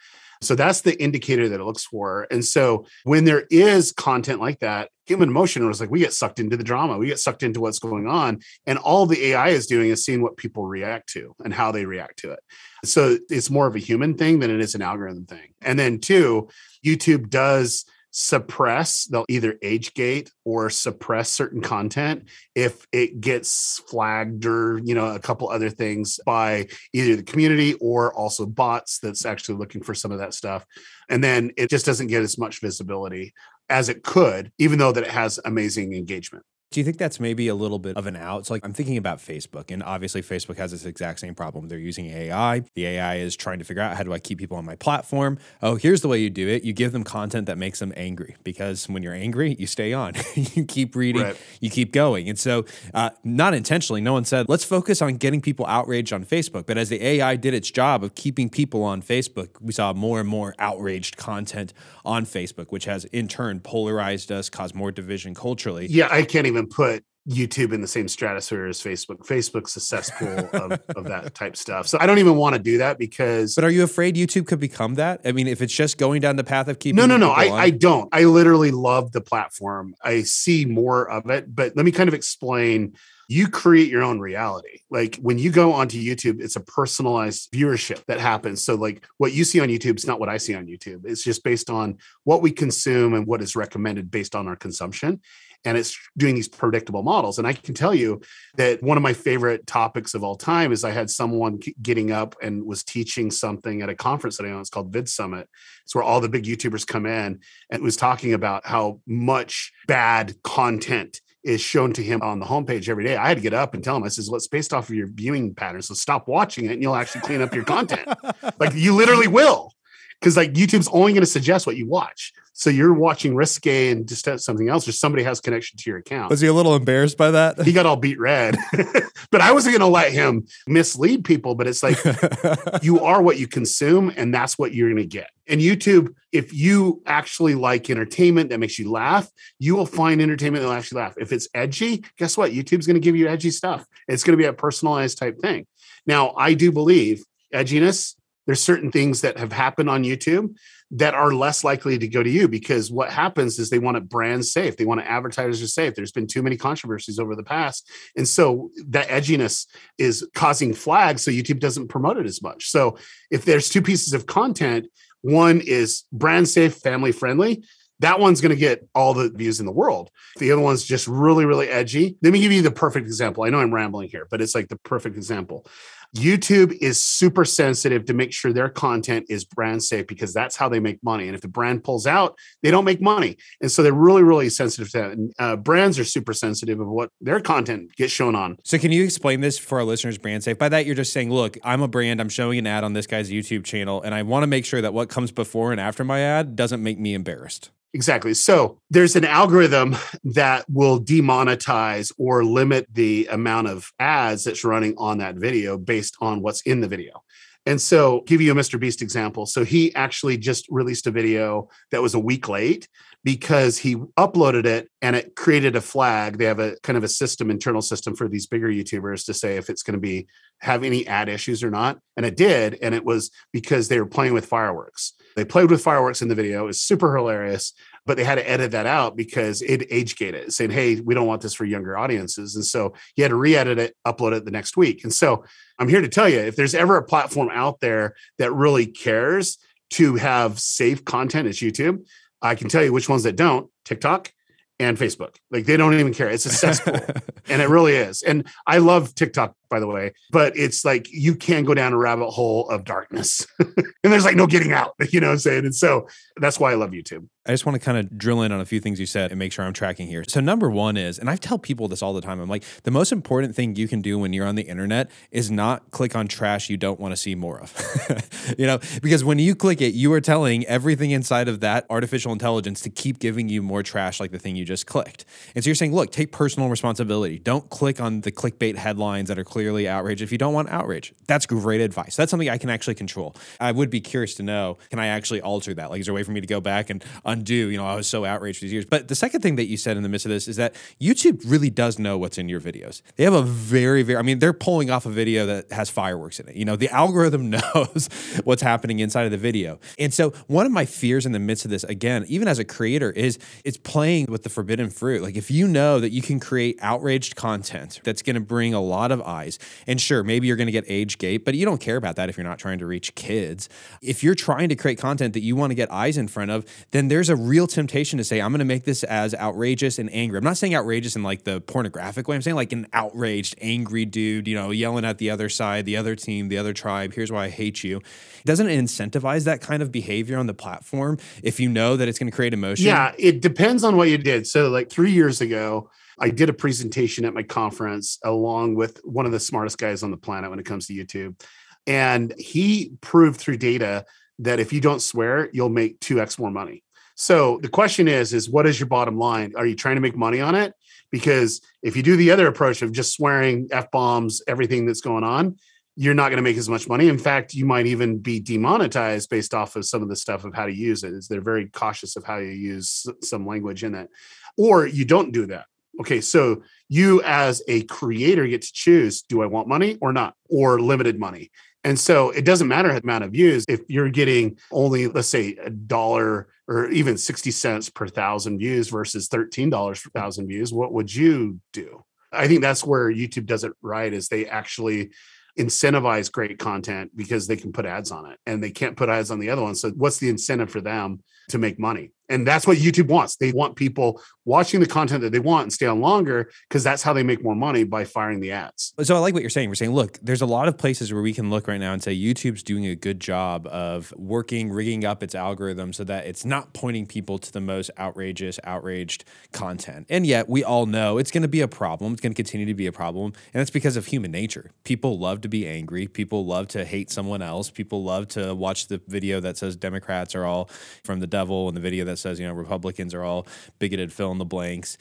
So, that's the indicator that it looks for. And so, when there is content like that, human emotion was like we get sucked into the drama, we get sucked into what's going on. And all the AI is doing is seeing what people react to and how they react to it. So, it's more of a human thing than it is an algorithm thing. And then, two, YouTube does suppress they'll either age gate or suppress certain content if it gets flagged or you know a couple other things by either the community or also bots that's actually looking for some of that stuff. And then it just doesn't get as much visibility as it could even though that it has amazing engagement do you think that's maybe a little bit of an out? So, like, I'm thinking about Facebook, and obviously, Facebook has this exact same problem. They're using AI. The AI is trying to figure out how do I keep people on my platform? Oh, here's the way you do it you give them content that makes them angry because when you're angry, you stay on. you keep reading, right. you keep going. And so, uh, not intentionally, no one said, let's focus on getting people outraged on Facebook. But as the AI did its job of keeping people on Facebook, we saw more and more outraged content on Facebook, which has in turn polarized us, caused more division culturally. Yeah, I can't even put YouTube in the same stratosphere as Facebook. Facebook's a cesspool of, of that type stuff. So I don't even want to do that because. But are you afraid YouTube could become that? I mean, if it's just going down the path of keeping. No, no, no. I, I don't. I literally love the platform. I see more of it. But let me kind of explain you create your own reality. Like when you go onto YouTube, it's a personalized viewership that happens. So, like what you see on YouTube is not what I see on YouTube. It's just based on what we consume and what is recommended based on our consumption. And it's doing these predictable models. And I can tell you that one of my favorite topics of all time is I had someone getting up and was teaching something at a conference that I know. It's called Vid Summit. It's where all the big YouTubers come in and was talking about how much bad content is shown to him on the homepage every day. I had to get up and tell him, I says, well, it's based off of your viewing patterns. So stop watching it and you'll actually clean up your content. like you literally will. Because like YouTube's only going to suggest what you watch. So you're watching risque and just something else, or somebody has connection to your account. Was he a little embarrassed by that? He got all beet red. but I wasn't going to let him mislead people. But it's like you are what you consume, and that's what you're going to get. And YouTube, if you actually like entertainment that makes you laugh, you will find entertainment that will actually laugh. If it's edgy, guess what? YouTube's going to give you edgy stuff. It's going to be a personalized type thing. Now, I do believe edginess. There's certain things that have happened on YouTube that are less likely to go to you because what happens is they want it brand safe. They want it advertisers safe. There's been too many controversies over the past. And so that edginess is causing flags. So YouTube doesn't promote it as much. So if there's two pieces of content, one is brand safe, family friendly. That one's going to get all the views in the world. The other one's just really, really edgy. Let me give you the perfect example. I know I'm rambling here, but it's like the perfect example. YouTube is super sensitive to make sure their content is brand safe because that's how they make money. And if the brand pulls out, they don't make money. And so they're really, really sensitive to that. And uh, brands are super sensitive of what their content gets shown on. So, can you explain this for our listeners, brand safe? By that, you're just saying, look, I'm a brand, I'm showing an ad on this guy's YouTube channel, and I want to make sure that what comes before and after my ad doesn't make me embarrassed. Exactly. So there's an algorithm that will demonetize or limit the amount of ads that's running on that video based on what's in the video. And so, give you a Mr. Beast example. So, he actually just released a video that was a week late because he uploaded it and it created a flag. They have a kind of a system, internal system for these bigger YouTubers to say if it's going to be have any ad issues or not. And it did. And it was because they were playing with fireworks. They played with fireworks in the video. It was super hilarious, but they had to edit that out because it age gated, saying, hey, we don't want this for younger audiences. And so he had to re edit it, upload it the next week. And so I'm here to tell you if there's ever a platform out there that really cares to have safe content, it's YouTube. I can tell you which ones that don't TikTok and Facebook. Like they don't even care. It's a cesspool. and it really is. And I love TikTok by the way, but it's like you can go down a rabbit hole of darkness and there's like no getting out, you know what I'm saying? And so that's why I love YouTube. I just want to kind of drill in on a few things you said and make sure I'm tracking here. So, number one is, and I tell people this all the time, I'm like, the most important thing you can do when you're on the internet is not click on trash you don't want to see more of. you know, because when you click it, you are telling everything inside of that artificial intelligence to keep giving you more trash like the thing you just clicked. And so you're saying, look, take personal responsibility. Don't click on the clickbait headlines that are clearly outrage if you don't want outrage. That's great advice. That's something I can actually control. I would be curious to know, can I actually alter that? Like, is there a way for me to go back and undo. You know, I was so outraged for these years. But the second thing that you said in the midst of this is that YouTube really does know what's in your videos. They have a very, very, I mean, they're pulling off a video that has fireworks in it. You know, the algorithm knows what's happening inside of the video. And so one of my fears in the midst of this, again, even as a creator, is it's playing with the forbidden fruit. Like if you know that you can create outraged content that's going to bring a lot of eyes, and sure, maybe you're going to get age gate, but you don't care about that if you're not trying to reach kids. If you're trying to create content that you want to get eyes in front of, then there's a real temptation to say, I'm going to make this as outrageous and angry. I'm not saying outrageous in like the pornographic way. I'm saying like an outraged, angry dude, you know, yelling at the other side, the other team, the other tribe. Here's why I hate you. Doesn't it incentivize that kind of behavior on the platform if you know that it's going to create emotion? Yeah, it depends on what you did. So, like three years ago, I did a presentation at my conference along with one of the smartest guys on the planet when it comes to YouTube. And he proved through data that if you don't swear, you'll make 2x more money. So the question is, is what is your bottom line? Are you trying to make money on it? Because if you do the other approach of just swearing F bombs, everything that's going on, you're not going to make as much money. In fact, you might even be demonetized based off of some of the stuff of how to use it. Is they're very cautious of how you use some language in it. Or you don't do that. Okay, so you as a creator get to choose do I want money or not, or limited money. And so it doesn't matter the amount of views. If you're getting only, let's say, a dollar or even 60 cents per thousand views versus $13 per thousand views, what would you do? I think that's where YouTube does it right is they actually incentivize great content because they can put ads on it and they can't put ads on the other one. So what's the incentive for them to make money? And that's what YouTube wants. They want people watching the content that they want and stay on longer because that's how they make more money by firing the ads. So I like what you're saying. We're saying, look, there's a lot of places where we can look right now and say YouTube's doing a good job of working, rigging up its algorithm so that it's not pointing people to the most outrageous, outraged content. And yet we all know it's going to be a problem. It's going to continue to be a problem. And that's because of human nature. People love to be angry. People love to hate someone else. People love to watch the video that says Democrats are all from the devil and the video that says, you know, Republicans are all bigoted, fill in the blanks.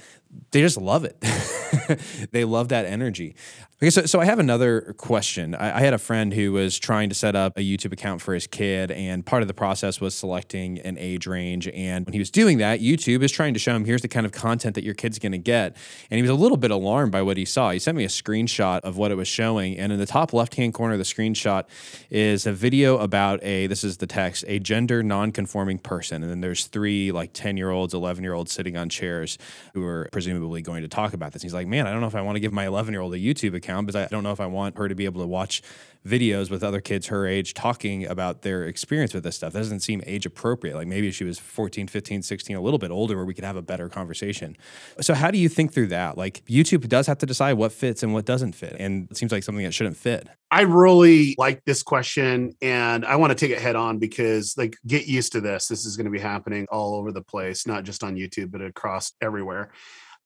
They just love it. they love that energy. Okay, so, so I have another question. I, I, had a friend who was trying to set up a YouTube account for his kid, and part of the process was selecting an age range. And when he was doing that, YouTube is trying to show him here's the kind of content that your kid's going to get. And he was a little bit alarmed by what he saw. He sent me a screenshot of what it was showing, and in the top left hand corner of the screenshot is a video about a this is the text a gender non-conforming person, and then there's three like ten year olds, eleven year olds sitting on chairs who are presumably going to talk about this. he's like, man, I don't know if I want to give my 11 year old a YouTube account because I don't know if I want her to be able to watch videos with other kids her age talking about their experience with this stuff. That doesn't seem age appropriate. Like maybe she was 14, 15, 16, a little bit older where we could have a better conversation. So how do you think through that? Like YouTube does have to decide what fits and what doesn't fit. And it seems like something that shouldn't fit. I really like this question and I want to take it head on because like get used to this. This is going to be happening all over the place, not just on YouTube, but across everywhere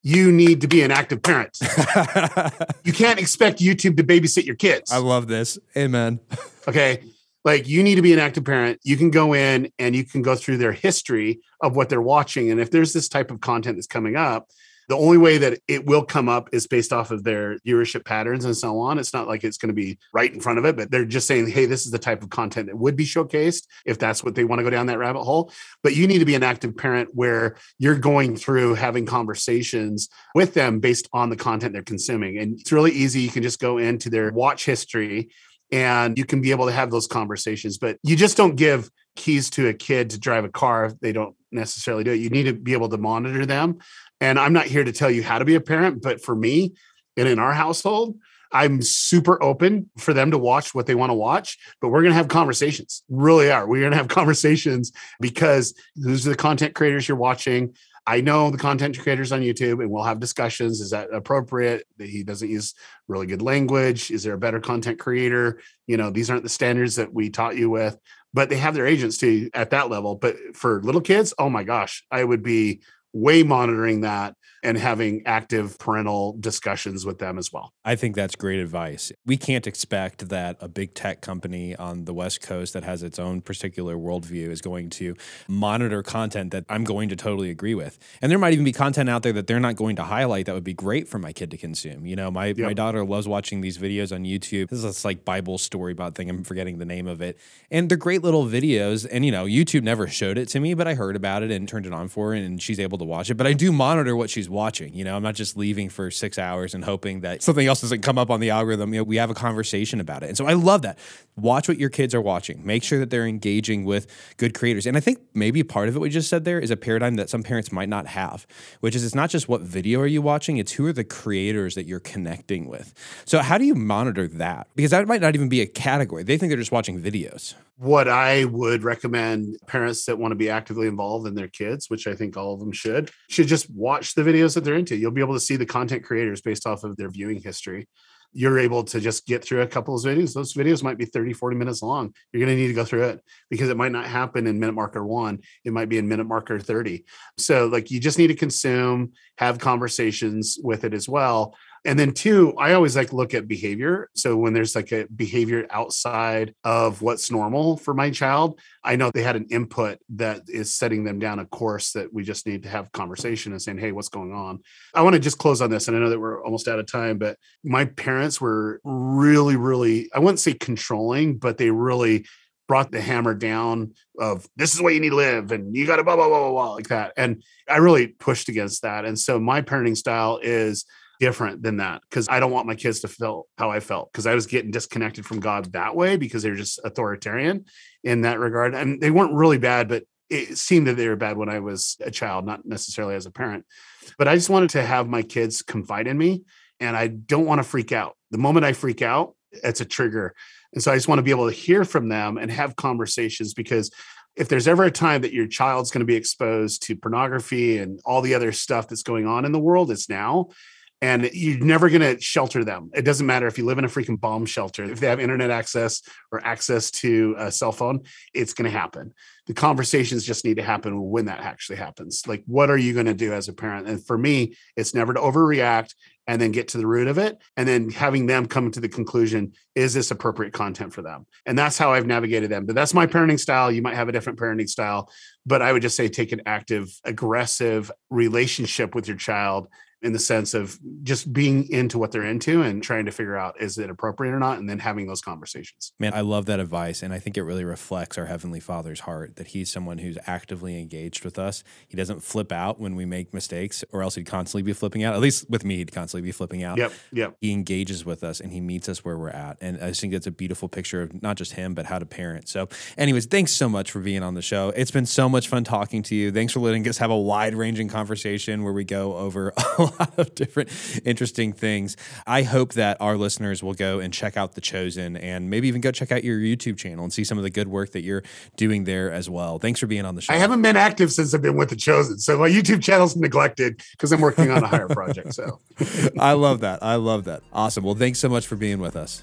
you need to be an active parent. you can't expect YouTube to babysit your kids. I love this. Amen. okay. Like you need to be an active parent. You can go in and you can go through their history of what they're watching. And if there's this type of content that's coming up, the only way that it will come up is based off of their viewership patterns and so on. It's not like it's going to be right in front of it, but they're just saying, hey, this is the type of content that would be showcased if that's what they want to go down that rabbit hole. But you need to be an active parent where you're going through having conversations with them based on the content they're consuming. And it's really easy. You can just go into their watch history and you can be able to have those conversations, but you just don't give keys to a kid to drive a car if they don't necessarily do it. You need to be able to monitor them and I'm not here to tell you how to be a parent, but for me and in our household, I'm super open for them to watch what they want to watch, but we're going to have conversations. Really are. We're going to have conversations because those are the content creators you're watching. I know the content creators on YouTube and we'll have discussions. Is that appropriate? That he doesn't use really good language? Is there a better content creator? You know, these aren't the standards that we taught you with, but they have their too at that level. But for little kids, oh my gosh, I would be way monitoring that and having active parental discussions with them as well. I think that's great advice. We can't expect that a big tech company on the West Coast that has its own particular worldview is going to monitor content that I'm going to totally agree with. And there might even be content out there that they're not going to highlight that would be great for my kid to consume. You know, my, yep. my daughter loves watching these videos on YouTube. This is this like Bible story about thing. I'm forgetting the name of it. And they're great little videos. And, you know, YouTube never showed it to me, but I heard about it and turned it on for her and she's able to watch it. But I do monitor what she's watching. You know, I'm not just leaving for six hours and hoping that something else doesn't come up on the algorithm. You know, we have a conversation about it. And so I love that. Watch what your kids are watching. Make sure that they're engaging with good creators. And I think maybe part of it we just said there is a paradigm that some parents might not have, which is it's not just what video are you watching, it's who are the creators that you're connecting with. So how do you monitor that? Because that might not even be a category. They think they're just watching videos what I would recommend parents that want to be actively involved in their kids, which I think all of them should, should just watch the videos that they're into. You'll be able to see the content creators based off of their viewing history. You're able to just get through a couple of videos. Those videos might be 30, 40 minutes long. You're going to need to go through it because it might not happen in minute marker one. It might be in minute marker 30. So, like, you just need to consume, have conversations with it as well. And then two, I always like look at behavior. So when there's like a behavior outside of what's normal for my child, I know they had an input that is setting them down a course that we just need to have conversation and saying, hey, what's going on? I want to just close on this. And I know that we're almost out of time, but my parents were really, really, I wouldn't say controlling, but they really brought the hammer down of this is what you need to live and you got to blah, blah, blah, blah, blah, like that. And I really pushed against that. And so my parenting style is different than that because I don't want my kids to feel how I felt because I was getting disconnected from God that way because they were just authoritarian in that regard. And they weren't really bad, but it seemed that they were bad when I was a child, not necessarily as a parent. But I just wanted to have my kids confide in me and I don't want to freak out. The moment I freak out, it's a trigger. And so I just want to be able to hear from them and have conversations because if there's ever a time that your child's going to be exposed to pornography and all the other stuff that's going on in the world, it's now and you're never going to shelter them. It doesn't matter if you live in a freaking bomb shelter. If they have internet access or access to a cell phone, it's going to happen. The conversations just need to happen when that actually happens. Like, what are you going to do as a parent? And for me, it's never to overreact and then get to the root of it and then having them come to the conclusion is this appropriate content for them and that's how i've navigated them but that's my parenting style you might have a different parenting style but i would just say take an active aggressive relationship with your child in the sense of just being into what they're into and trying to figure out is it appropriate or not? And then having those conversations. Man i love that advice and i think it really reflects our heavenly father's heart that he's someone who's actively engaged with us. He doesn't flip out when we make mistakes or else he'd constantly be flipping out. At least with me he'd constantly be flipping out. Yep yep. He engages with us and he meets us where we're at. And i think that's a beautiful picture of not just him but how to parent. So anyways thanks so much for being on the show. It's been so much fun talking to you. Thanks for letting us have a wide ranging conversation where we go over lot of different interesting things. I hope that our listeners will go and check out The Chosen and maybe even go check out your YouTube channel and see some of the good work that you're doing there as well. Thanks for being on the show. I haven't been active since I've been with The Chosen. So my YouTube channel's neglected because I'm working on a higher project. So I love that. I love that. Awesome. Well, thanks so much for being with us.